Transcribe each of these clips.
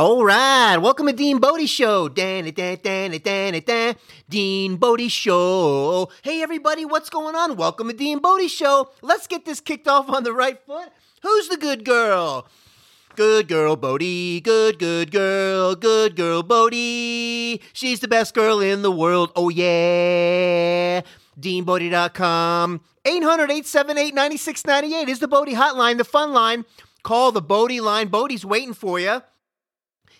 All right, welcome to Dean Bodie Show. Dan, dan, dan, dan, dan, Dean Bodie Show. Hey, everybody, what's going on? Welcome to Dean Bodie Show. Let's get this kicked off on the right foot. Who's the good girl? Good girl, Bodie. Good, good girl. Good girl, Bodie. She's the best girl in the world. Oh, yeah. DeanBodie.com. 800 878 9698 is the Bodie hotline, the fun line. Call the Bodie line. Bodie's waiting for you.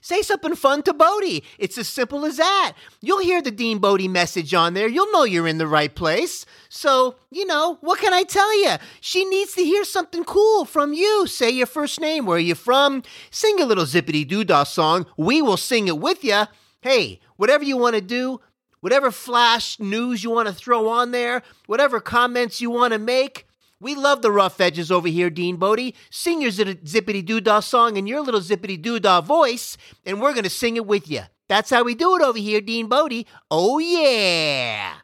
Say something fun to Bodie. It's as simple as that. You'll hear the Dean Bodie message on there. You'll know you're in the right place. So, you know, what can I tell you? She needs to hear something cool from you. Say your first name, where are you from? Sing a little zippity doo dah song. We will sing it with you. Hey, whatever you want to do, whatever flash news you want to throw on there, whatever comments you want to make, we love the rough edges over here, Dean Bodie. Sing your zippity doo dah song in your little zippity doo dah voice, and we're going to sing it with you. That's how we do it over here, Dean Bodie. Oh, yeah.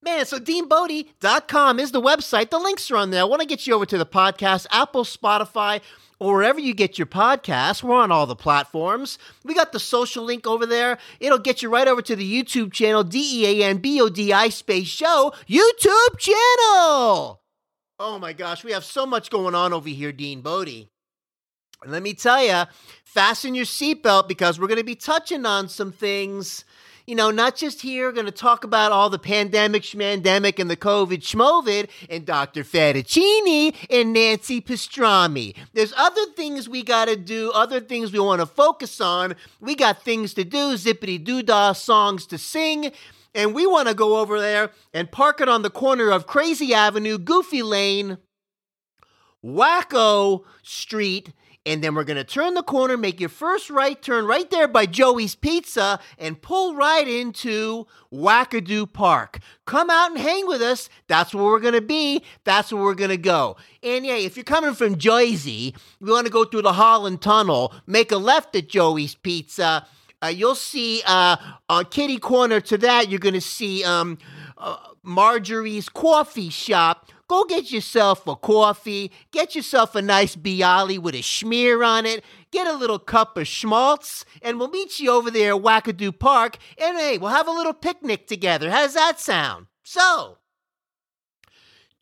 Man, so deanbodie.com is the website. The links are on there. I want to get you over to the podcast, Apple, Spotify, or wherever you get your podcasts. We're on all the platforms. We got the social link over there. It'll get you right over to the YouTube channel, D E A N B O D I space show YouTube channel. Oh my gosh, we have so much going on over here, Dean Bodie. let me tell you, fasten your seatbelt because we're going to be touching on some things you know, not just here, going to talk about all the pandemic, schmandemic, and the COVID schmovid, and Dr. Fettuccini and Nancy Pastrami. There's other things we got to do, other things we want to focus on. We got things to do, zippity doo dah songs to sing. And we want to go over there and park it on the corner of Crazy Avenue, Goofy Lane, Wacko Street, and then we're going to turn the corner, make your first right turn right there by Joey's Pizza, and pull right into Wackadoo Park. Come out and hang with us. That's where we're going to be. That's where we're going to go. And yeah, if you're coming from Jersey, we want to go through the Holland Tunnel, make a left at Joey's Pizza. Uh, you'll see uh, on Kitty Corner to that, you're going to see um, uh, Marjorie's Coffee Shop Go get yourself a coffee, get yourself a nice Bialy with a schmear on it, get a little cup of schmaltz, and we'll meet you over there at Wackadoo Park, and hey, we'll have a little picnic together. How's that sound? So,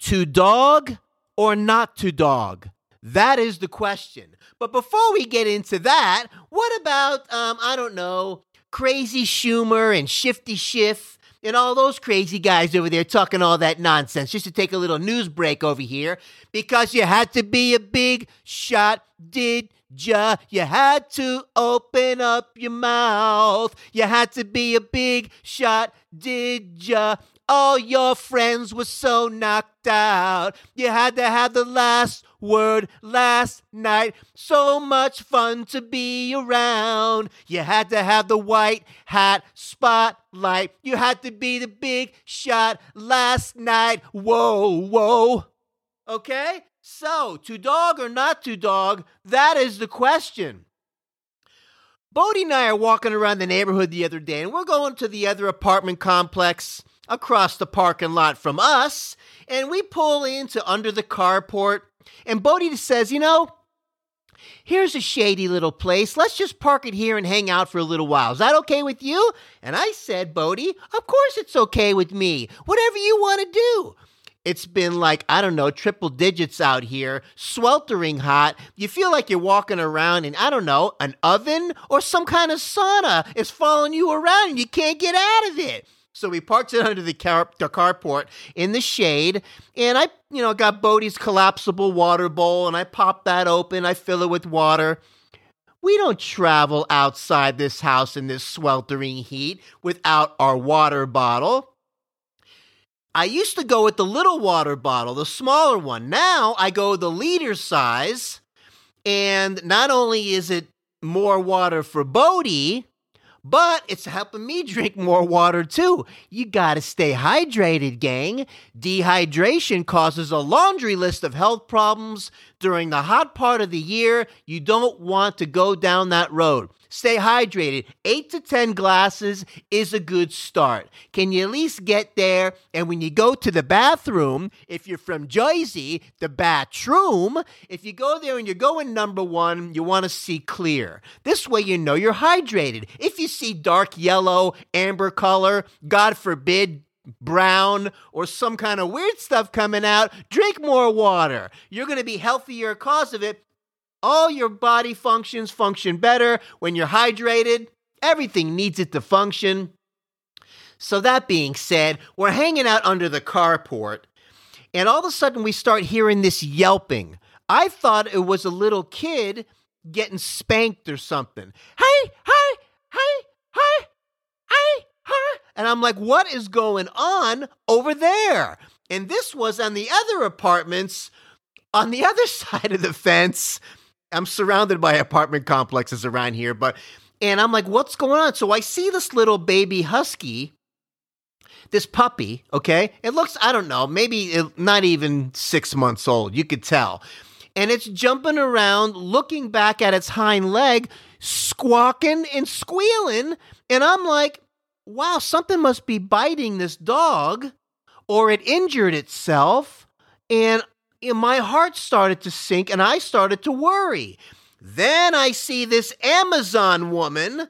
to dog or not to dog? That is the question. But before we get into that, what about, um, I don't know, Crazy Schumer and Shifty Schiff and all those crazy guys over there talking all that nonsense just to take a little news break over here because you had to be a big shot, did ya? You had to open up your mouth. You had to be a big shot, did ya? All your friends were so knocked out. You had to have the last word last night. So much fun to be around. You had to have the white hat spotlight. You had to be the big shot last night. Whoa, whoa. Okay? So, to dog or not to dog, that is the question. Bodie and I are walking around the neighborhood the other day, and we're going to the other apartment complex across the parking lot from us, and we pull into under the carport, and Bodie says, You know, here's a shady little place. Let's just park it here and hang out for a little while. Is that okay with you? And I said, Bodie, of course it's okay with me. Whatever you want to do. It's been like, I don't know, triple digits out here, sweltering hot. You feel like you're walking around in, I don't know, an oven or some kind of sauna is following you around and you can't get out of it. So we parked it under the, car- the carport in the shade, and I, you know, got Bodie's collapsible water bowl, and I pop that open. I fill it with water. We don't travel outside this house in this sweltering heat without our water bottle. I used to go with the little water bottle, the smaller one. Now I go the liter size, and not only is it more water for Bodie, but it's helping me drink more water too. You gotta stay hydrated, gang. Dehydration causes a laundry list of health problems during the hot part of the year. You don't want to go down that road. Stay hydrated. Eight to 10 glasses is a good start. Can you at least get there? And when you go to the bathroom, if you're from Jersey, the bathroom, if you go there and you're going number one, you want to see clear. This way you know you're hydrated. If you see dark yellow, amber color, God forbid, brown or some kind of weird stuff coming out, drink more water. You're going to be healthier because of it. All your body functions function better when you're hydrated. Everything needs it to function. So, that being said, we're hanging out under the carport, and all of a sudden we start hearing this yelping. I thought it was a little kid getting spanked or something. Hey, hey, hey, hey. And I'm like, what is going on over there? And this was on the other apartments on the other side of the fence I'm surrounded by apartment complexes around here, but and I'm like, what's going on? So I see this little baby husky, this puppy, okay? It looks, I don't know, maybe not even six months old. You could tell. And it's jumping around, looking back at its hind leg, squawking and squealing. And I'm like, wow, something must be biting this dog, or it injured itself. And my heart started to sink and I started to worry. Then I see this Amazon woman,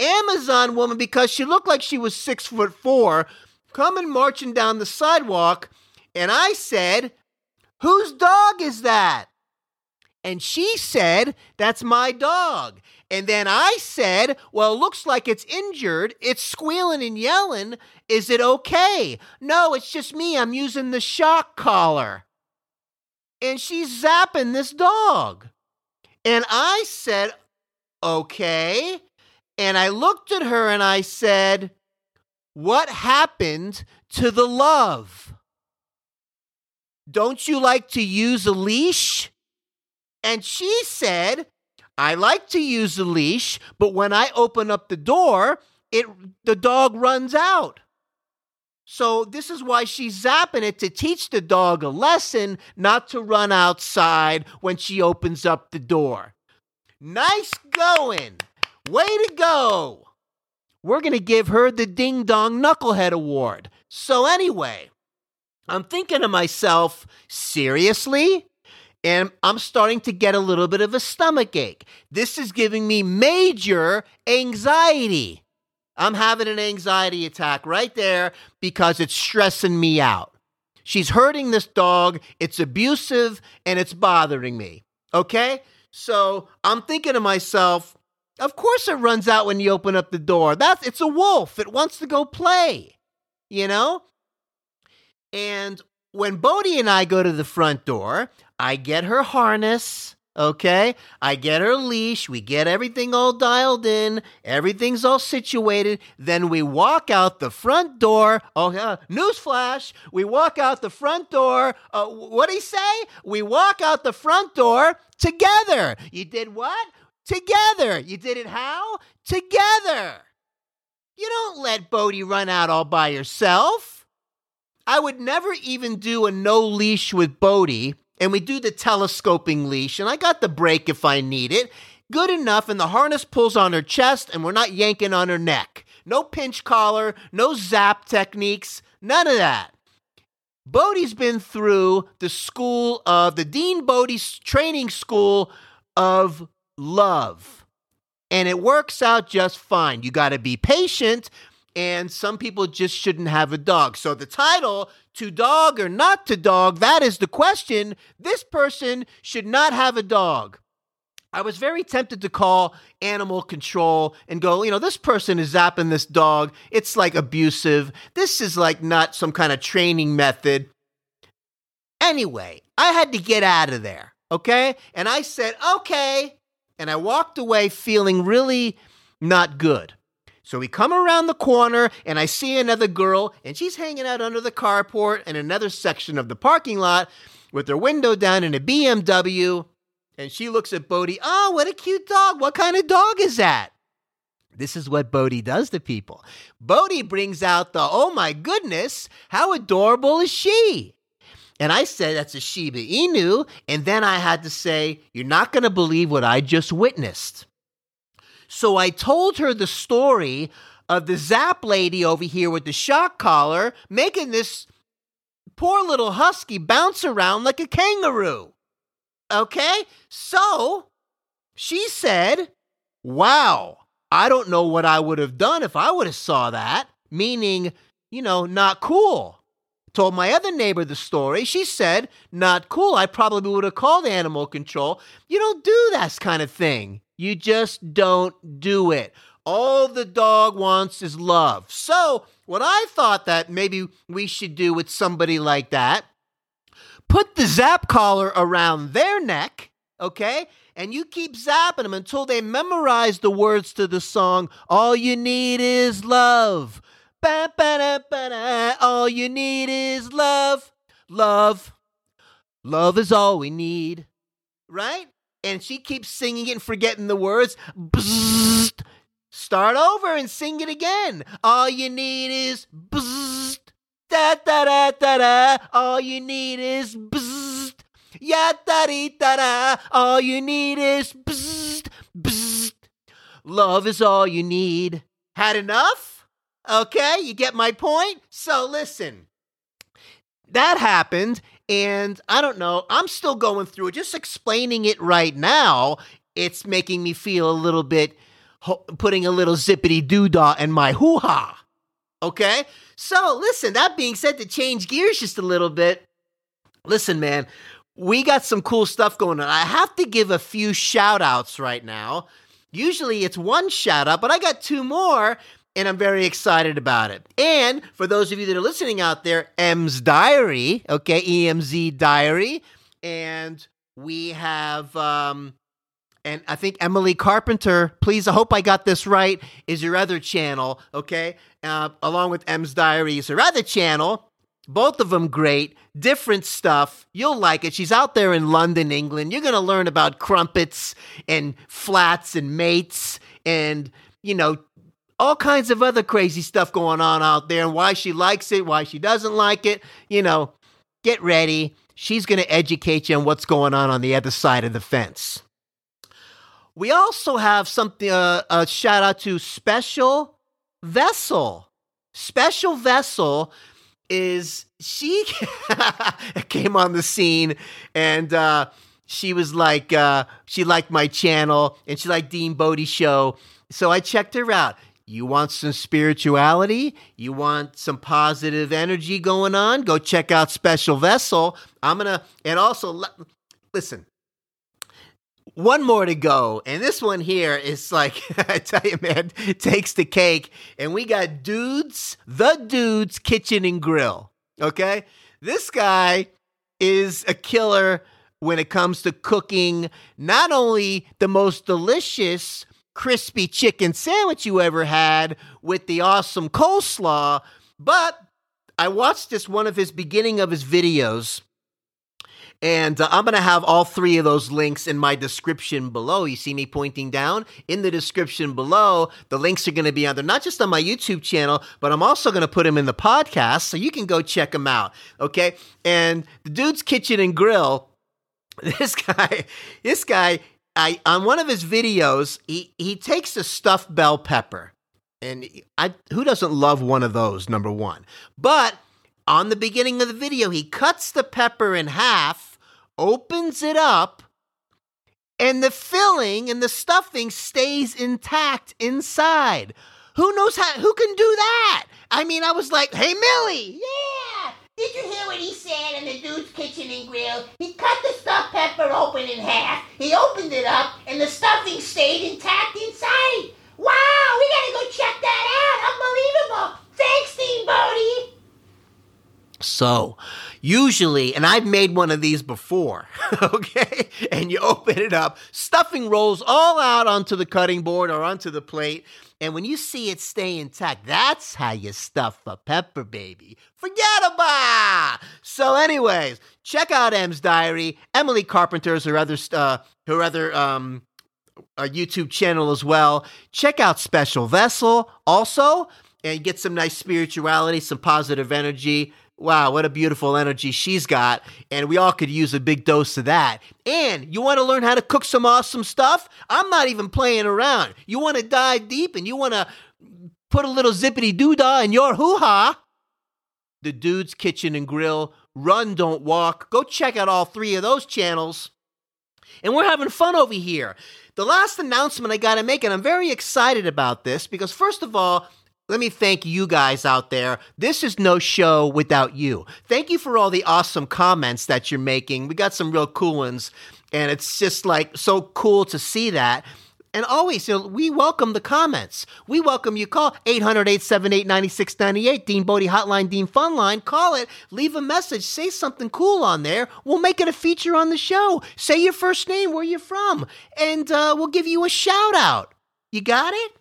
Amazon woman, because she looked like she was six foot four, coming marching down the sidewalk. And I said, Whose dog is that? And she said, That's my dog. And then I said, Well, looks like it's injured. It's squealing and yelling. Is it okay? No, it's just me. I'm using the shock collar and she's zapping this dog. And I said, okay. And I looked at her and I said, what happened to the love? Don't you like to use a leash? And she said, I like to use the leash, but when I open up the door, it the dog runs out. So this is why she's zapping it to teach the dog a lesson not to run outside when she opens up the door. Nice going. Way to go. We're going to give her the Ding Dong Knucklehead Award. So, anyway, I'm thinking to myself, seriously? And I'm starting to get a little bit of a stomach ache. This is giving me major anxiety. I'm having an anxiety attack right there because it's stressing me out. She's hurting this dog, it's abusive, and it's bothering me. Okay? So I'm thinking to myself, of course it runs out when you open up the door. That's it's a wolf. It wants to go play. You know? And when Bodie and I go to the front door, I get her harness Okay, I get her leash, we get everything all dialed in, everything's all situated. Then we walk out the front door. Oh, uh, newsflash! We walk out the front door. Uh, what did he say? We walk out the front door together. You did what? Together. You did it how? Together. You don't let Bodie run out all by herself. I would never even do a no leash with Bodie and we do the telescoping leash, and I got the brake if I need it. Good enough, and the harness pulls on her chest, and we're not yanking on her neck. No pinch collar, no zap techniques, none of that. Bodie's been through the school of the Dean Bodie's training school of love. And it works out just fine. You got to be patient, and some people just shouldn't have a dog. So the title to dog or not to dog? That is the question. This person should not have a dog. I was very tempted to call animal control and go, you know, this person is zapping this dog. It's like abusive. This is like not some kind of training method. Anyway, I had to get out of there, okay? And I said, okay. And I walked away feeling really not good. So we come around the corner and I see another girl and she's hanging out under the carport in another section of the parking lot with her window down in a BMW. And she looks at Bodie, oh, what a cute dog. What kind of dog is that? This is what Bodie does to people. Bodie brings out the, oh my goodness, how adorable is she? And I said, that's a Shiba Inu. And then I had to say, you're not going to believe what I just witnessed. So I told her the story of the Zap lady over here with the shock collar making this poor little husky bounce around like a kangaroo. Okay? So she said, Wow, I don't know what I would have done if I would have saw that, meaning, you know, not cool. Told my other neighbor the story. She said, not cool. I probably would have called animal control. You don't do that kind of thing. You just don't do it. All the dog wants is love. So, what I thought that maybe we should do with somebody like that, put the zap collar around their neck, okay? And you keep zapping them until they memorize the words to the song, All You Need Is Love. Ba-ba-da-ba-da. All you need is love. Love. Love is all we need. Right? And she keeps singing it and forgetting the words. Bzzzt. Start over and sing it again. All you need is bzzzt. Da da da da da. All you need is bzzzt. Ya da da da. All you need is bzzzt. Bzzzt. Love is all you need. Had enough? Okay, you get my point? So listen. That happened, and I don't know, I'm still going through it. Just explaining it right now, it's making me feel a little bit, putting a little zippity doo dah in my hoo ha. Okay? So listen, that being said, to change gears just a little bit, listen, man, we got some cool stuff going on. I have to give a few shout outs right now. Usually it's one shout out, but I got two more and I'm very excited about it. And for those of you that are listening out there, M's Diary, okay, EMZ Diary, and we have um and I think Emily Carpenter, please, I hope I got this right, is your other channel, okay? Uh, along with M's Diary is her other channel. Both of them great, different stuff. You'll like it. She's out there in London, England. You're going to learn about crumpets and flats and mates and, you know, all kinds of other crazy stuff going on out there and why she likes it, why she doesn't like it. You know, get ready. She's going to educate you on what's going on on the other side of the fence. We also have something, uh, a shout out to Special Vessel. Special Vessel is she came on the scene and uh, she was like, uh, she liked my channel and she liked Dean Bodie show. So I checked her out. You want some spirituality? You want some positive energy going on? Go check out Special Vessel. I'm gonna, and also listen. One more to go, and this one here is like I tell you, man, takes the cake. And we got dudes, the dudes kitchen and grill. Okay, this guy is a killer when it comes to cooking. Not only the most delicious crispy chicken sandwich you ever had with the awesome coleslaw. But I watched this one of his beginning of his videos. And uh, I'm going to have all three of those links in my description below. You see me pointing down in the description below. The links are going to be on there, not just on my YouTube channel, but I'm also going to put them in the podcast so you can go check them out. Okay. And the dude's kitchen and grill, this guy, this guy, I on one of his videos, he he takes a stuffed bell pepper, and I who doesn't love one of those? Number one, but on the beginning of the video, he cuts the pepper in half, opens it up, and the filling and the stuffing stays intact inside. Who knows how? Who can do that? I mean, I was like, "Hey, Millie, Yeah! Did you hear what he said in the dude's kitchen and grill? He cut the pepper open in half. He opened it up, and the stuffing stayed intact inside. Wow, we gotta go check that out. Unbelievable. Thanks, Dean. So, usually, and I've made one of these before, okay? And you open it up, stuffing rolls all out onto the cutting board or onto the plate. And when you see it stay intact, that's how you stuff a pepper, baby. Forget about. So, anyways, check out M's diary. Emily Carpenter's her other uh, her other um, uh, YouTube channel as well. Check out Special Vessel also, and get some nice spirituality, some positive energy. Wow, what a beautiful energy she's got. And we all could use a big dose of that. And you want to learn how to cook some awesome stuff? I'm not even playing around. You want to dive deep and you want to put a little zippity doo dah in your hoo ha? The Dude's Kitchen and Grill, Run, Don't Walk. Go check out all three of those channels. And we're having fun over here. The last announcement I got to make, and I'm very excited about this because, first of all, let me thank you guys out there. This is no show without you. Thank you for all the awesome comments that you're making. We got some real cool ones, and it's just like so cool to see that. And always, you know, we welcome the comments. We welcome you. Call 800 878 9698, Dean Bodie Hotline, Dean Funline. Call it, leave a message, say something cool on there. We'll make it a feature on the show. Say your first name, where you're from, and uh, we'll give you a shout out. You got it?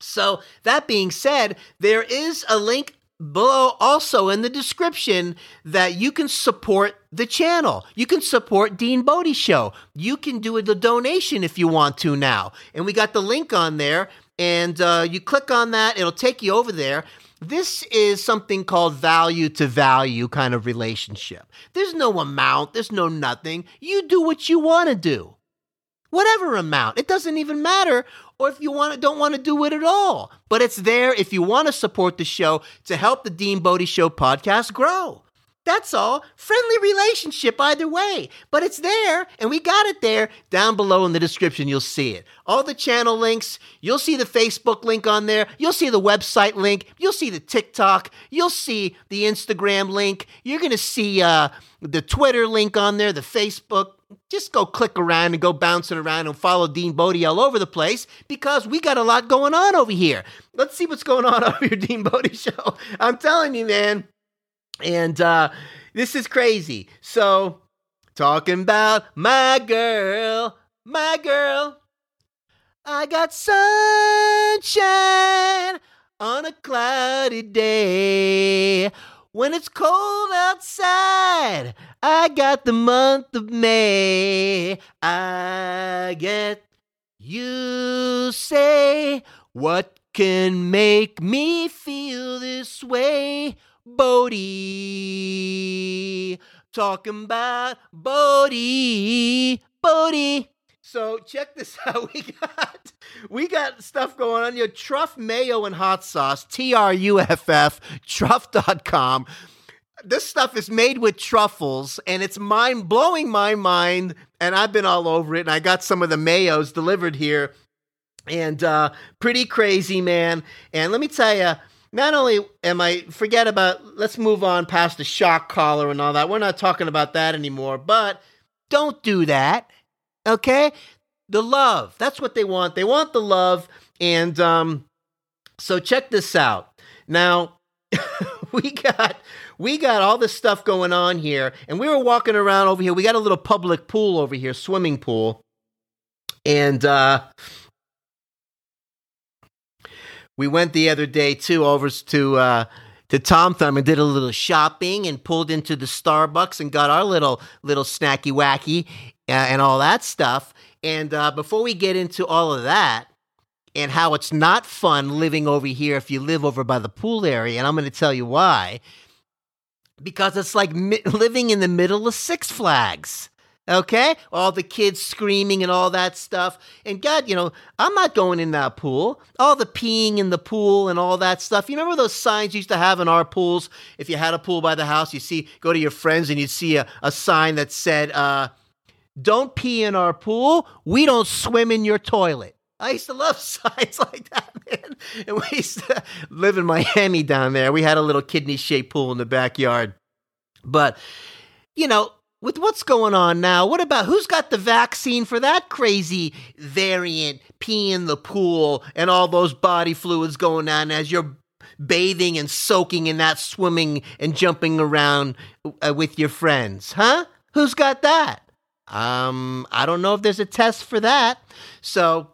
So, that being said, there is a link below also in the description that you can support the channel. You can support Dean Bodie Show. You can do a donation if you want to now. And we got the link on there, and uh, you click on that, it'll take you over there. This is something called value to value kind of relationship. There's no amount, there's no nothing. You do what you want to do. Whatever amount. It doesn't even matter or if you want to, don't want to do it at all. But it's there if you want to support the show to help the Dean Bodie Show podcast grow. That's all. Friendly relationship either way. But it's there, and we got it there. Down below in the description, you'll see it. All the channel links. You'll see the Facebook link on there. You'll see the website link. You'll see the TikTok. You'll see the Instagram link. You're going to see uh, the Twitter link on there, the Facebook just go click around and go bouncing around and follow Dean Bodie all over the place because we got a lot going on over here. Let's see what's going on over your Dean Bodie show. I'm telling you, man. And uh, this is crazy. So, talking about my girl, my girl. I got sunshine on a cloudy day. When it's cold outside, I got the month of May. I get you say, What can make me feel this way? Bodie. Talking about Bodie. Bodie. So check this out. We got we got stuff going on. Your truff mayo and hot sauce, T R U F F, truff.com. This stuff is made with truffles and it's mind blowing my mind. And I've been all over it. And I got some of the mayos delivered here. And uh, pretty crazy, man. And let me tell you, not only am I forget about let's move on past the shock collar and all that. We're not talking about that anymore, but don't do that. Okay? The love. That's what they want. They want the love. And um, so check this out. Now, we got we got all this stuff going on here, and we were walking around over here. We got a little public pool over here, swimming pool. And uh we went the other day too over to uh to Tom Thumb and did a little shopping and pulled into the Starbucks and got our little little snacky wacky and all that stuff. And uh, before we get into all of that and how it's not fun living over here if you live over by the pool area, and I'm going to tell you why. Because it's like mi- living in the middle of Six Flags. Okay? All the kids screaming and all that stuff. And God, you know, I'm not going in that pool. All the peeing in the pool and all that stuff. You remember those signs you used to have in our pools? If you had a pool by the house, you see, go to your friends and you'd see a, a sign that said, uh, don't pee in our pool. We don't swim in your toilet. I used to love signs like that, man. And we used to live in Miami down there. We had a little kidney shaped pool in the backyard. But, you know, with what's going on now, what about who's got the vaccine for that crazy variant pee in the pool and all those body fluids going on as you're bathing and soaking in that swimming and jumping around uh, with your friends? Huh? Who's got that? Um, I don't know if there's a test for that. So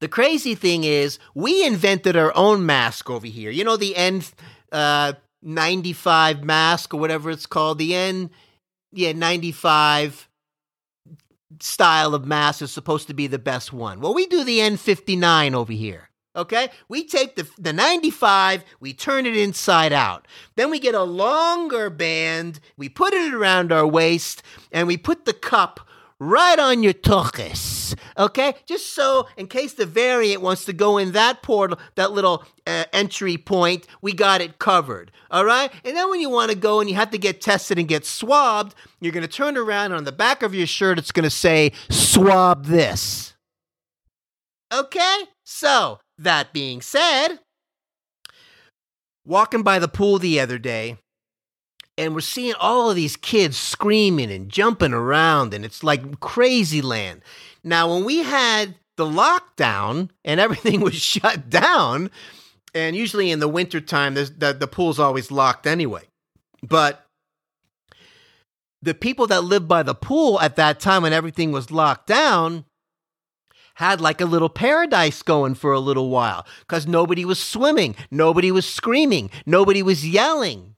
the crazy thing is, we invented our own mask over here. You know, the N uh, 95 mask or whatever it's called. The N, yeah, 95 style of mask is supposed to be the best one. Well, we do the N59 over here. Okay? We take the, the 95, we turn it inside out. Then we get a longer band, we put it around our waist, and we put the cup right on your tuchus. Okay? Just so, in case the variant wants to go in that portal, that little uh, entry point, we got it covered. All right? And then when you want to go and you have to get tested and get swabbed, you're going to turn around on the back of your shirt, it's going to say, swab this. Okay? So, that being said, walking by the pool the other day, and we're seeing all of these kids screaming and jumping around, and it's like crazy land. Now, when we had the lockdown and everything was shut down, and usually in the wintertime, the, the pool's always locked anyway. But the people that lived by the pool at that time when everything was locked down had like a little paradise going for a little while because nobody was swimming, nobody was screaming, nobody was yelling,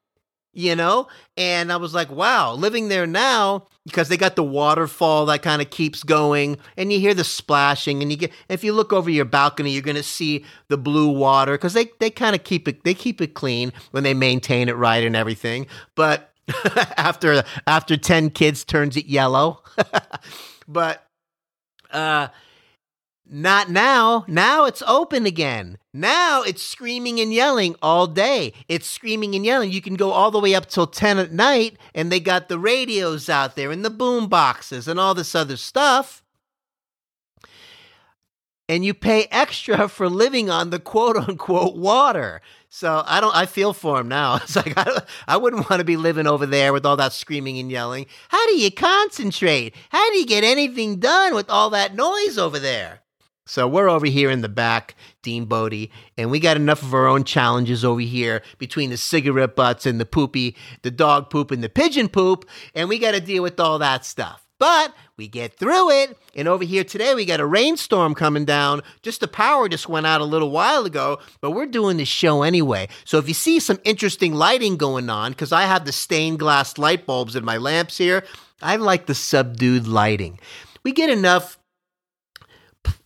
you know? And I was like, wow, living there now because they got the waterfall that kind of keeps going and you hear the splashing and you get if you look over your balcony you're going to see the blue water cuz they they kind of keep it they keep it clean when they maintain it right and everything but after after 10 kids turns it yellow but uh not now. Now it's open again. Now it's screaming and yelling all day. It's screaming and yelling. You can go all the way up till 10 at night, and they got the radios out there and the boom boxes and all this other stuff. And you pay extra for living on the quote unquote water. So I don't. I feel for him now. It's like I, I wouldn't want to be living over there with all that screaming and yelling. How do you concentrate? How do you get anything done with all that noise over there? So we're over here in the back, Dean Bodie, and we got enough of our own challenges over here between the cigarette butts and the poopy, the dog poop and the pigeon poop, and we got to deal with all that stuff. But we get through it. And over here today, we got a rainstorm coming down. Just the power just went out a little while ago, but we're doing this show anyway. So if you see some interesting lighting going on, because I have the stained glass light bulbs in my lamps here, I like the subdued lighting. We get enough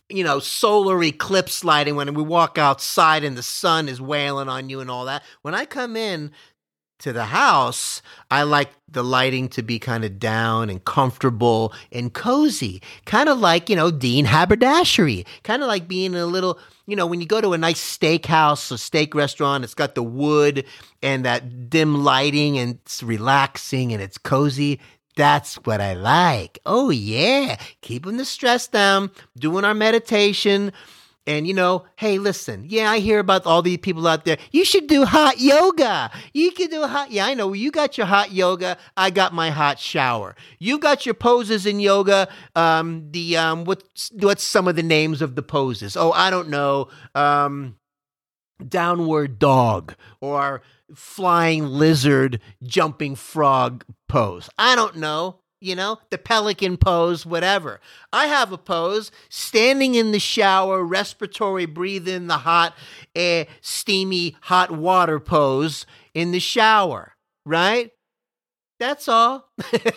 you know, solar eclipse lighting when we walk outside and the sun is wailing on you and all that. When I come in to the house, I like the lighting to be kind of down and comfortable and cozy. Kind of like, you know, Dean Haberdashery. Kind of like being in a little, you know, when you go to a nice steakhouse, a steak restaurant, it's got the wood and that dim lighting and it's relaxing and it's cozy. That's what I like. Oh, yeah. Keeping the stress down, doing our meditation. And, you know, hey, listen, yeah, I hear about all these people out there. You should do hot yoga. You can do hot. Yeah, I know. You got your hot yoga. I got my hot shower. You got your poses in yoga. Um, the, um, what's, what's some of the names of the poses? Oh, I don't know. Um, downward dog or flying lizard jumping frog pose. I don't know. You know, the pelican pose, whatever. I have a pose standing in the shower, respiratory, breathe in the hot, uh, steamy, hot water pose in the shower, right? That's all.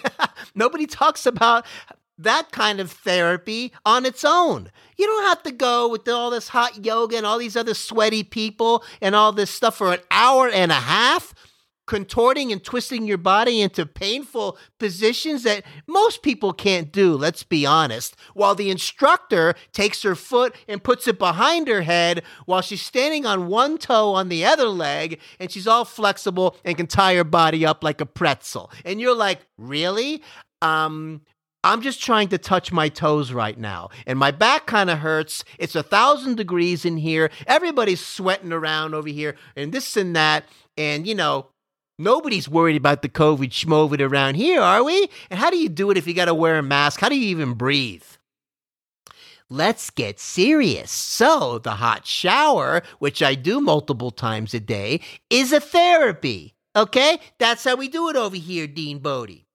Nobody talks about that kind of therapy on its own. You don't have to go with all this hot yoga and all these other sweaty people and all this stuff for an hour and a half, contorting and twisting your body into painful positions that most people can't do, let's be honest. While the instructor takes her foot and puts it behind her head while she's standing on one toe on the other leg and she's all flexible and can tie her body up like a pretzel. And you're like, really? Um, I'm just trying to touch my toes right now. And my back kind of hurts. It's a thousand degrees in here. Everybody's sweating around over here and this and that. And, you know, nobody's worried about the COVID schmovid around here, are we? And how do you do it if you got to wear a mask? How do you even breathe? Let's get serious. So, the hot shower, which I do multiple times a day, is a therapy. Okay? That's how we do it over here, Dean Bodie.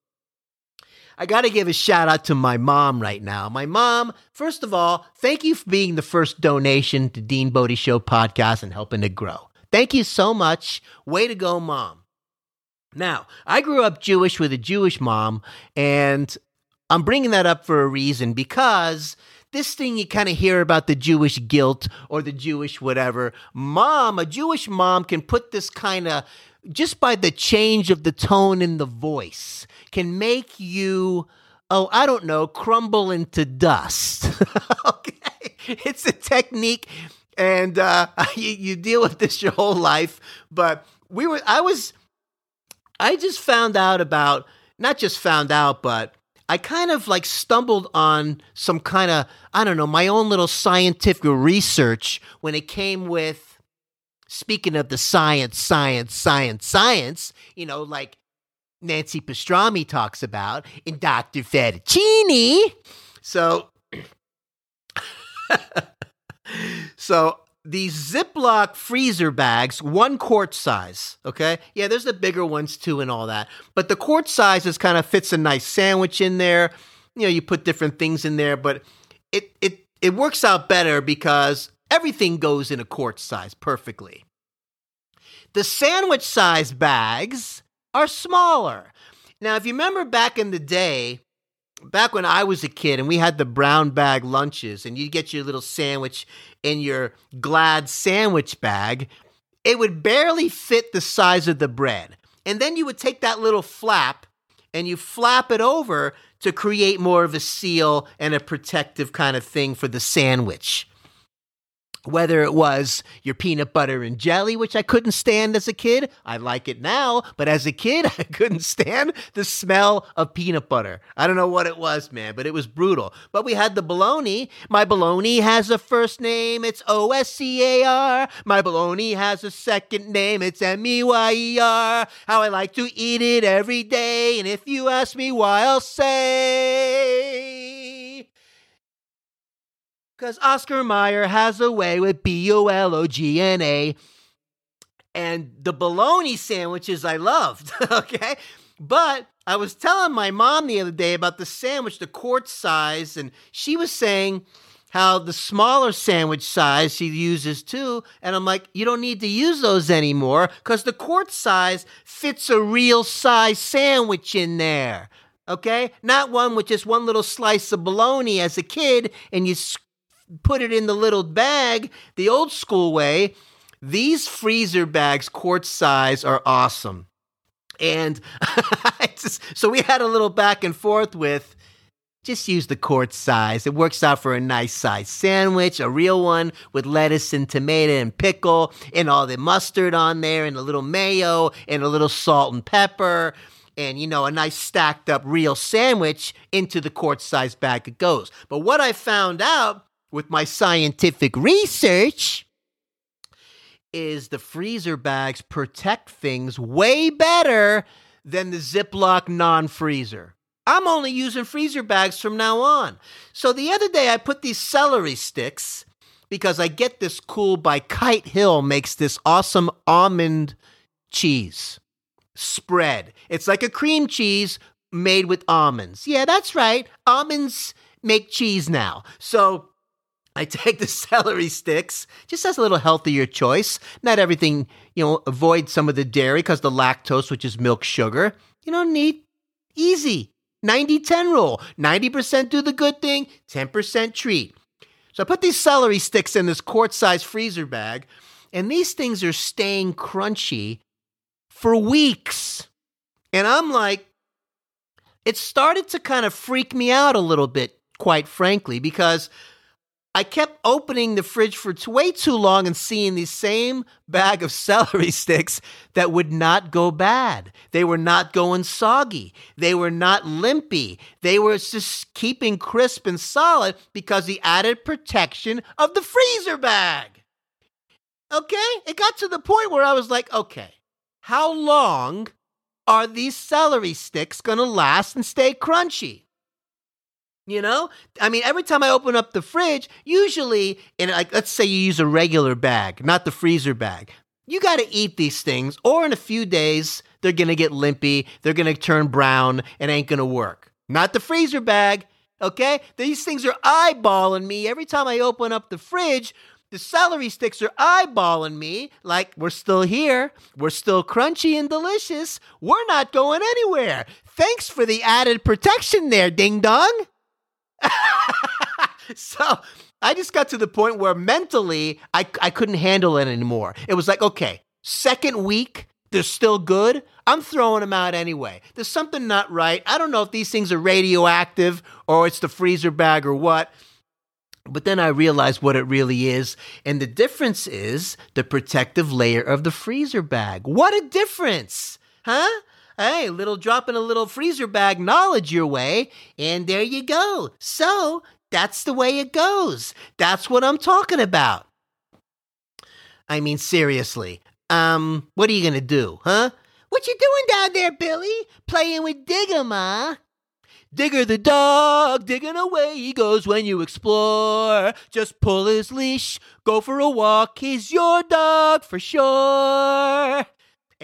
I got to give a shout out to my mom right now. My mom, first of all, thank you for being the first donation to Dean Bodie Show podcast and helping it grow. Thank you so much. Way to go, mom. Now, I grew up Jewish with a Jewish mom, and I'm bringing that up for a reason because this thing you kind of hear about the Jewish guilt or the Jewish whatever. Mom, a Jewish mom can put this kind of just by the change of the tone in the voice can make you oh, I don't know, crumble into dust. okay. It's a technique and uh, you, you deal with this your whole life. But we were, I was, I just found out about, not just found out, but I kind of like stumbled on some kind of, I don't know, my own little scientific research when it came with, speaking of the science, science, science, science, you know, like Nancy Pastrami talks about in Dr. Fettuccine. So, so these Ziploc freezer bags, one quart size. Okay. Yeah, there's the bigger ones too and all that. But the quart size is kind of fits a nice sandwich in there. You know, you put different things in there, but it it it works out better because everything goes in a quart size perfectly. The sandwich size bags are smaller. Now, if you remember back in the day, back when I was a kid and we had the brown bag lunches and you'd get your little sandwich in your glad sandwich bag, it would barely fit the size of the bread. And then you would take that little flap and you flap it over to create more of a seal and a protective kind of thing for the sandwich whether it was your peanut butter and jelly, which I couldn't stand as a kid. I like it now, but as a kid, I couldn't stand the smell of peanut butter. I don't know what it was, man, but it was brutal. But we had the bologna. My bologna has a first name, it's O S C A R. My bologna has a second name, it's M E Y E R. How I like to eat it every day, and if you ask me why, I'll say. Because Oscar Mayer has a way with B O L O G N A. And the bologna sandwiches I loved, okay? But I was telling my mom the other day about the sandwich, the quart size, and she was saying how the smaller sandwich size she uses too. And I'm like, you don't need to use those anymore because the quart size fits a real size sandwich in there. Okay? Not one with just one little slice of bologna as a kid and you put it in the little bag the old school way. These freezer bags, quart size, are awesome. And just, so we had a little back and forth with just use the quart size. It works out for a nice size sandwich, a real one with lettuce and tomato and pickle and all the mustard on there and a little mayo and a little salt and pepper and you know a nice stacked up real sandwich into the quart size bag it goes. But what I found out with my scientific research is the freezer bags protect things way better than the Ziploc non freezer. I'm only using freezer bags from now on. So the other day I put these celery sticks because I get this cool by Kite Hill makes this awesome almond cheese spread. It's like a cream cheese made with almonds. Yeah, that's right. Almonds make cheese now. So I take the celery sticks, just as a little healthier choice. Not everything, you know, avoid some of the dairy because the lactose, which is milk sugar. You know, neat, easy. 90 10 rule 90% do the good thing, 10% treat. So I put these celery sticks in this quart size freezer bag, and these things are staying crunchy for weeks. And I'm like, it started to kind of freak me out a little bit, quite frankly, because I kept opening the fridge for way too long and seeing the same bag of celery sticks that would not go bad. They were not going soggy. They were not limpy. They were just keeping crisp and solid because the added protection of the freezer bag. Okay? It got to the point where I was like, okay, how long are these celery sticks going to last and stay crunchy? You know, I mean, every time I open up the fridge, usually, in like, let's say you use a regular bag, not the freezer bag, you got to eat these things, or in a few days, they're going to get limpy, they're going to turn brown, and ain't going to work. Not the freezer bag, okay? These things are eyeballing me every time I open up the fridge. The celery sticks are eyeballing me like we're still here. We're still crunchy and delicious. We're not going anywhere. Thanks for the added protection there, ding dong. so I just got to the point where mentally I, I couldn't handle it anymore. It was like, okay, second week, they're still good. I'm throwing them out anyway. There's something not right. I don't know if these things are radioactive or it's the freezer bag or what. But then I realized what it really is. And the difference is the protective layer of the freezer bag. What a difference! Huh? Hey, little drop in a little freezer bag knowledge your way, and there you go. So that's the way it goes. That's what I'm talking about. I mean, seriously. Um, what are you gonna do, huh? What you doing down there, Billy? Playing with Digger, huh? Digger the dog, digging away he goes when you explore. Just pull his leash, go for a walk, he's your dog for sure.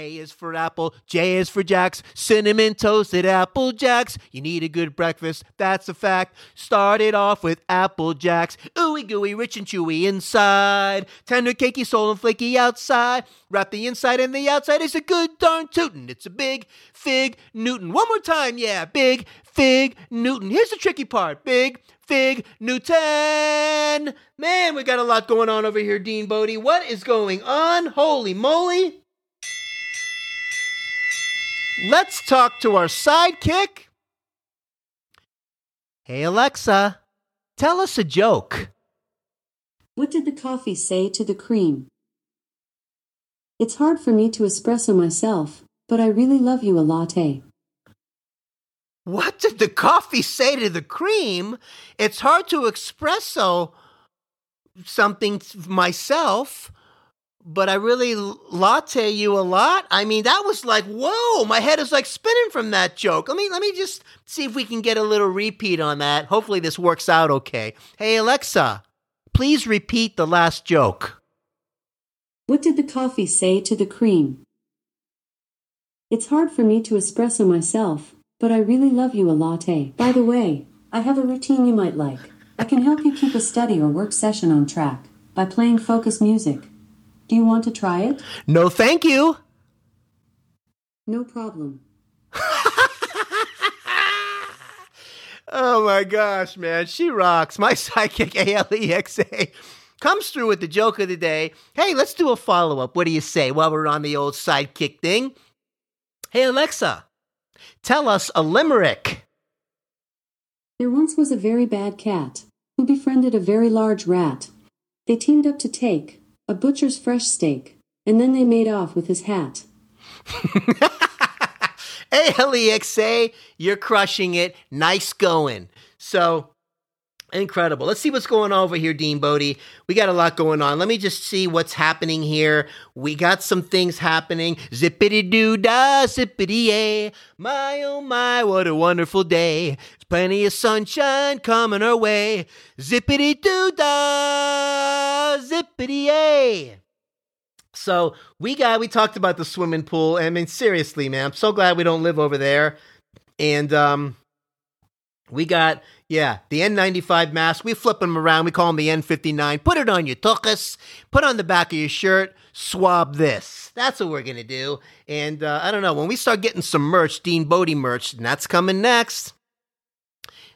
A is for apple, J is for jacks, cinnamon toasted apple jacks. You need a good breakfast, that's a fact. Start it off with apple jacks. Ooey gooey, rich and chewy inside. Tender, cakey, soul and flaky outside. Wrap the inside and the outside is a good darn tootin'. It's a big fig Newton. One more time, yeah, big fig Newton. Here's the tricky part big fig Newton. Man, we got a lot going on over here, Dean Bodie. What is going on? Holy moly. Let's talk to our sidekick. Hey, Alexa, tell us a joke. What did the coffee say to the cream? It's hard for me to espresso myself, but I really love you a latte. What did the coffee say to the cream? It's hard to espresso something myself, but I really latte you a lot. I mean, that was like, whoa, my head is like spinning from that joke. Let me let me just see if we can get a little repeat on that. Hopefully this works out okay. Hey Alexa, please repeat the last joke. What did the coffee say to the cream? It's hard for me to espresso myself, but I really love you a latte. By the way, I have a routine you might like. I can help you keep a study or work session on track by playing focus music. Do you want to try it? No, thank you. No problem. oh my gosh, man. She rocks. My sidekick, ALEXA, comes through with the joke of the day. Hey, let's do a follow up. What do you say while we're on the old sidekick thing? Hey, Alexa, tell us a limerick. There once was a very bad cat who befriended a very large rat. They teamed up to take a butcher's fresh steak, and then they made off with his hat. hey, Alexa, you're crushing it. Nice going. So, incredible. Let's see what's going on over here, Dean Bodie. We got a lot going on. Let me just see what's happening here. We got some things happening. Zippity doo dah, zippity yay. My oh my, what a wonderful day. Plenty of sunshine coming our way. Zippity doo dah, zippity a. So we got we talked about the swimming pool. I mean, seriously, man, I'm so glad we don't live over there. And um, we got yeah the N95 mask. We flip them around. We call them the N59. Put it on your tuchus. Put on the back of your shirt. Swab this. That's what we're gonna do. And uh, I don't know when we start getting some merch, Dean Bodie merch, and that's coming next.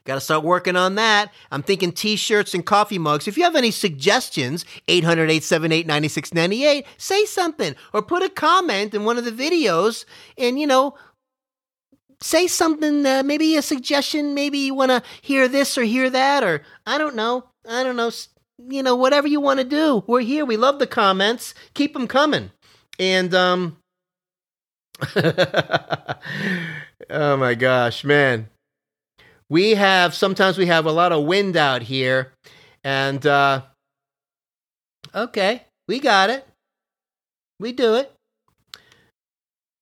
Got to start working on that. I'm thinking t shirts and coffee mugs. If you have any suggestions, 800 878 9698, say something or put a comment in one of the videos and, you know, say something, uh, maybe a suggestion. Maybe you want to hear this or hear that, or I don't know. I don't know. You know, whatever you want to do. We're here. We love the comments. Keep them coming. And, um, oh my gosh, man we have sometimes we have a lot of wind out here and uh okay we got it. We do it.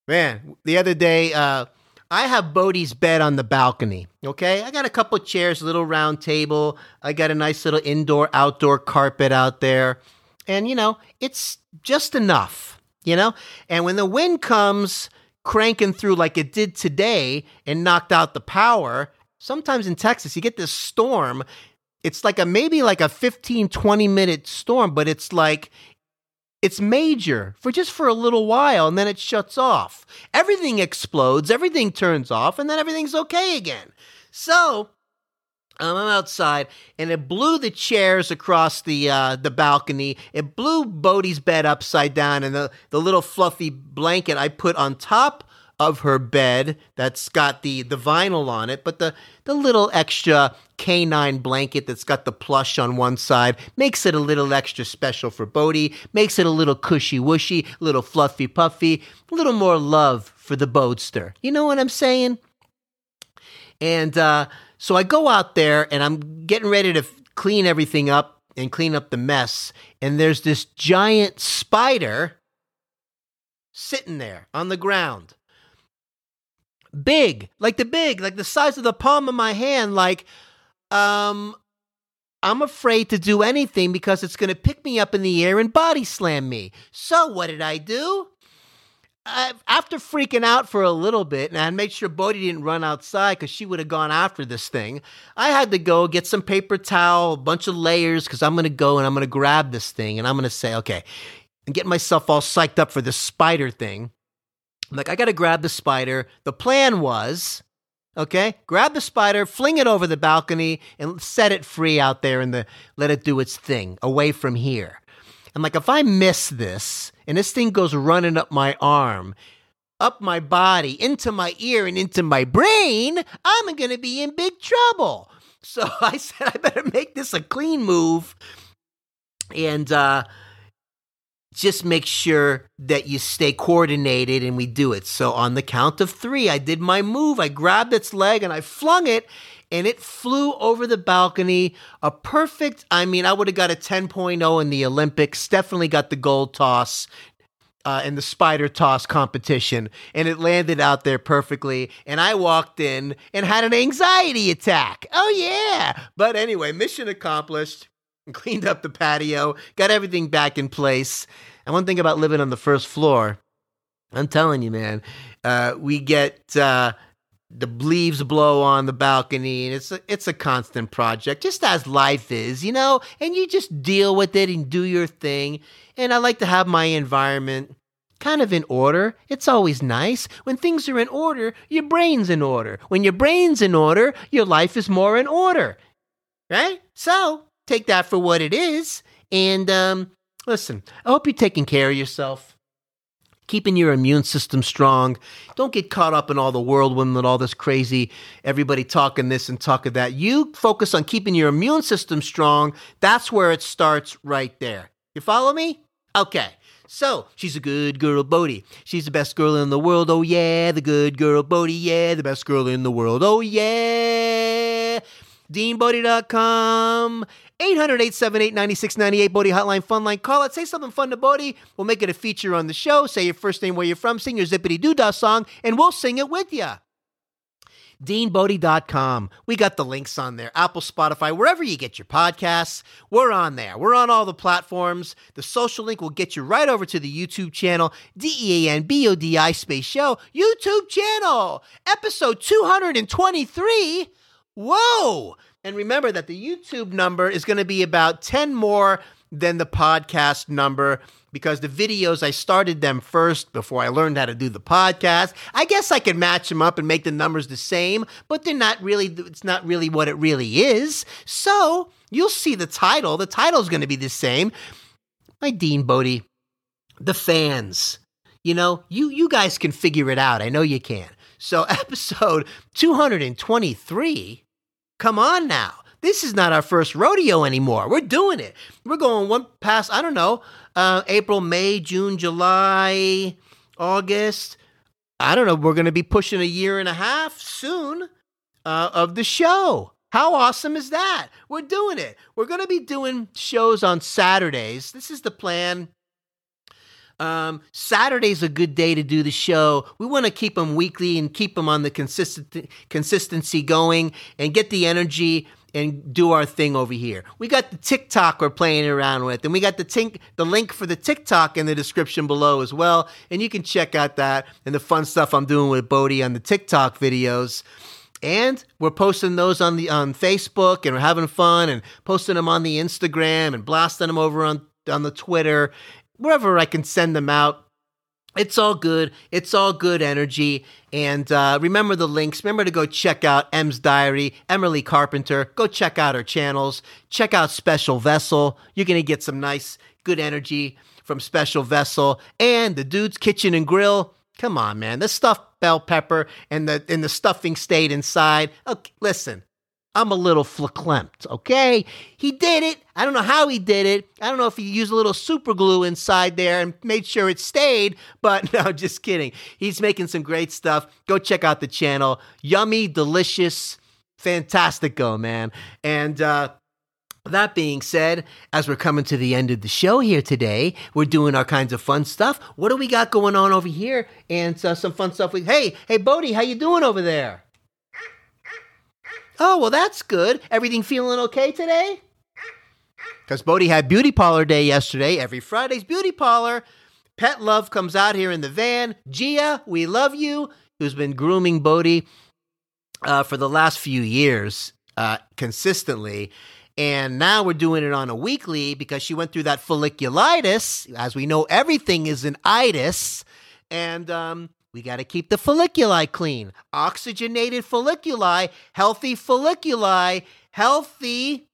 Man the other day uh i have bodie's bed on the balcony okay? I got a couple chairs a little round table. I got a nice little indoor outdoor carpet out there. And you know it's just enough you know? And when the wind comes cranking through like it did today and knocked out the power sometimes in Texas, you get this storm. It's like a maybe like a 15, 20 minute storm, but it's like it's major for just for a little while and then it shuts off. Everything explodes, everything turns off, and then everything's okay again. So Um, I'm outside, and it blew the chairs across the uh, the balcony. It blew Bodie's bed upside down, and the, the little fluffy blanket I put on top of her bed that's got the, the vinyl on it, but the, the little extra canine blanket that's got the plush on one side makes it a little extra special for Bodie, makes it a little cushy wushy, a little fluffy puffy, a little more love for the Bodester. You know what I'm saying? And uh, so I go out there and I'm getting ready to clean everything up and clean up the mess. And there's this giant spider sitting there on the ground. Big, like the big, like the size of the palm of my hand. Like, um, I'm afraid to do anything because it's going to pick me up in the air and body slam me. So what did I do? uh, after freaking out for a little bit, and I made sure Bodie didn't run outside because she would have gone after this thing, I had to go get some paper towel, a bunch of layers, because I'm going to go and I'm going to grab this thing and I'm going to say, okay, and get myself all psyched up for this spider thing. I'm like, I got to grab the spider. The plan was, okay, grab the spider, fling it over the balcony, and set it free out there and the let it do its thing away from here. I'm like, if I miss this and this thing goes running up my arm, up my body, into my ear, and into my brain, I'm going to be in big trouble. So I said, I better make this a clean move and uh, just make sure that you stay coordinated and we do it. So on the count of three, I did my move. I grabbed its leg and I flung it and it flew over the balcony. A perfect, I mean, I would have got a 10.0 in the Olympics, definitely got the gold toss. Uh, in the spider toss competition, and it landed out there perfectly. And I walked in and had an anxiety attack. Oh, yeah. But anyway, mission accomplished. Cleaned up the patio, got everything back in place. And one thing about living on the first floor, I'm telling you, man, uh, we get uh, the leaves blow on the balcony and it's a, it's a constant project just as life is you know? And you just deal with it and do your thing. And i like to have my environment kind of in order. It's always nice. When things are in order your brain's in order. When your brain's in order your life is more in order. Right? So take that for what it is and um, listen i hope you're taking care of yourself keeping your immune system strong. Don't get caught up in all the whirlwind and all this crazy, everybody talking this and talking that. You focus on keeping your immune system strong. That's where it starts right there. You follow me? Okay. So, she's a good girl, Bodie. She's the best girl in the world. Oh, yeah. The good girl, Bodie. Yeah. The best girl in the world. Oh, yeah. DeanBodie.com. 800 878 9698 Bodie Hotline Fun Line. Call it. Say something fun to Bodie. We'll make it a feature on the show. Say your first name, where you're from, sing your zippity doo dah song, and we'll sing it with you. DeanBodie.com. We got the links on there. Apple, Spotify, wherever you get your podcasts, we're on there. We're on all the platforms. The social link will get you right over to the YouTube channel, D E A N B O D I Space Show, YouTube channel, episode 223. Whoa! And remember that the YouTube number is going to be about 10 more than the podcast number because the videos I started them first before I learned how to do the podcast. I guess I could match them up and make the numbers the same, but they're not really it's not really what it really is. So, you'll see the title. The title is going to be the same. My Dean Bodie, the fans. You know, you you guys can figure it out. I know you can. So, episode 223 Come on now. This is not our first rodeo anymore. We're doing it. We're going one past, I don't know, uh, April, May, June, July, August. I don't know. We're going to be pushing a year and a half soon uh, of the show. How awesome is that? We're doing it. We're going to be doing shows on Saturdays. This is the plan. Um, Saturday's a good day to do the show. We want to keep them weekly and keep them on the consistent consistency going and get the energy and do our thing over here. We got the TikTok we're playing around with, and we got the tink, the link for the TikTok in the description below as well. And you can check out that and the fun stuff I'm doing with Bodie on the TikTok videos. And we're posting those on the on Facebook, and we're having fun, and posting them on the Instagram, and blasting them over on on the Twitter, wherever I can send them out. It's all good. It's all good energy. And uh, remember the links. Remember to go check out M's Diary, Emily Carpenter. Go check out her channels. Check out Special Vessel. You're going to get some nice, good energy from Special Vessel and the Dude's Kitchen and Grill. Come on, man. The stuffed bell pepper and the and the stuffing stayed inside. Okay, listen. I'm a little fleclempt, okay? He did it. I don't know how he did it. I don't know if he used a little super glue inside there and made sure it stayed, but no, just kidding. He's making some great stuff. Go check out the channel. Yummy, delicious, fantastico, man. And uh that being said, as we're coming to the end of the show here today, we're doing our kinds of fun stuff. What do we got going on over here? And uh, some fun stuff. We hey, hey, Bodie, how you doing over there? Oh, well, that's good. Everything feeling okay today? Because Bodie had beauty parlor day yesterday. Every Friday's beauty parlor. Pet Love comes out here in the van. Gia, we love you, who's been grooming Bodie uh, for the last few years uh, consistently. And now we're doing it on a weekly because she went through that folliculitis. As we know, everything is an itis. And um, we got to keep the folliculi clean. Oxygenated folliculi, healthy folliculi, healthy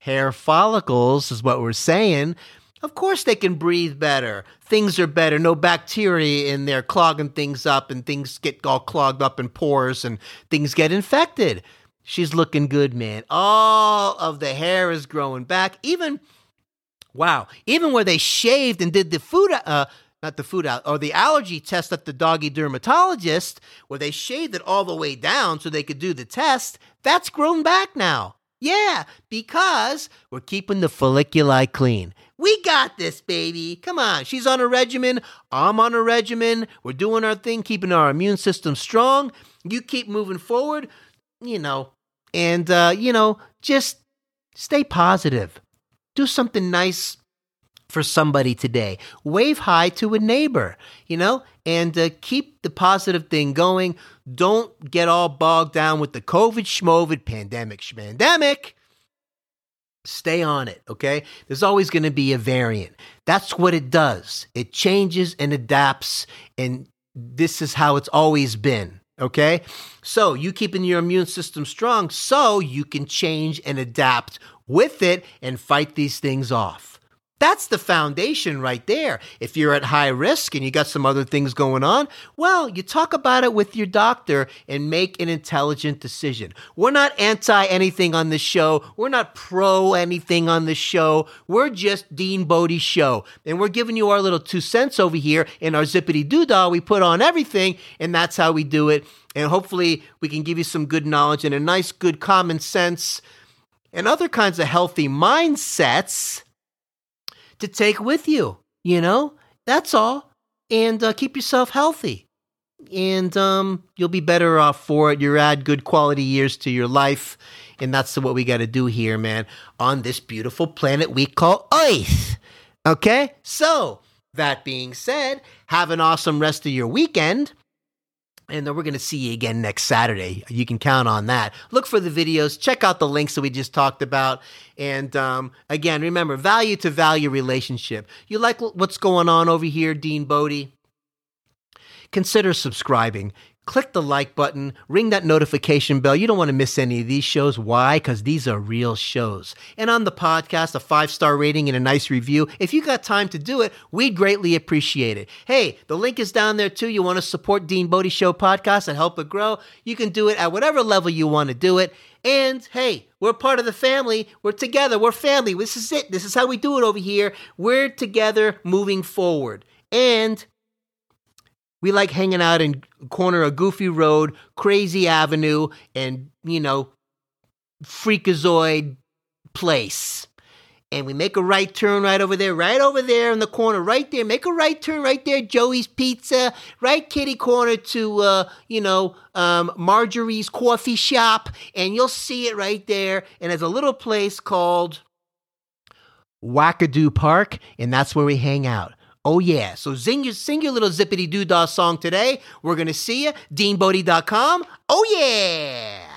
hair follicles is what we're saying. Of course, they can breathe better. Things are better. No bacteria in there clogging things up, and things get all clogged up in pores, and things get infected. She's looking good, man. All of the hair is growing back. Even, wow, even where they shaved and did the food, uh, not the food out, or the allergy test at the doggy dermatologist, where they shaved it all the way down so they could do the test, that's grown back now. Yeah, because we're keeping the folliculi clean. We got this, baby. Come on. She's on a regimen. I'm on a regimen. We're doing our thing, keeping our immune system strong. You keep moving forward. You know, and, uh, you know, just stay positive. Do something nice for somebody today. Wave hi to a neighbor, you know, and uh, keep the positive thing going. Don't get all bogged down with the COVID schmovid pandemic schmandemic. Stay on it, okay? There's always going to be a variant. That's what it does. It changes and adapts, and this is how it's always been. Okay. So you keeping your immune system strong so you can change and adapt with it and fight these things off. That's the foundation right there. If you're at high risk and you got some other things going on, well, you talk about it with your doctor and make an intelligent decision. We're not anti anything on the show. We're not pro anything on the show. We're just Dean Bodie show. And we're giving you our little two cents over here in our zippity doodah. We put on everything and that's how we do it. And hopefully we can give you some good knowledge and a nice, good common sense and other kinds of healthy mindsets to take with you. You know, that's all. And uh, keep yourself healthy. And um, you'll be better off for it. You'll add good quality years to your life. And that's what we got to do here, man, on this beautiful planet we call Earth. Okay? So, that being said, have an awesome rest of your weekend. And then we're going to see you again next Saturday. You can count on that. Look for the videos. Check out the links that we just talked about. And um, again, remember value to value relationship. You like what's going on over here, Dean Bodie? Consider subscribing click the like button, ring that notification bell. You don't want to miss any of these shows. Why? Because these are real shows. And on the podcast, a five star rating and a nice review. If you got time to do it, we'd greatly appreciate it. Hey, the link is down there too. You want to support Dean Bodie Show podcast and help it grow? You can do it at whatever level you want to do it. And hey, we're part of the family. We're together. We're family. This is it. This is how we do it over here. We're together moving forward. And we like hanging out in corner of Goofy Road, Crazy Avenue, and you know, Freakazoid Place. And we make a right turn right over there, right over there in the corner, right there. Make a right turn right there, Joey's Pizza, right kitty corner to, uh, you know, um, Marjorie's Coffee Shop, and you'll see it right there. And there's a little place called Wackadoo Park, and that's where we hang out. Oh, yeah. So sing your, sing your little zippity doo dah song today. We're going to see you. DeanBodie.com. Oh, yeah.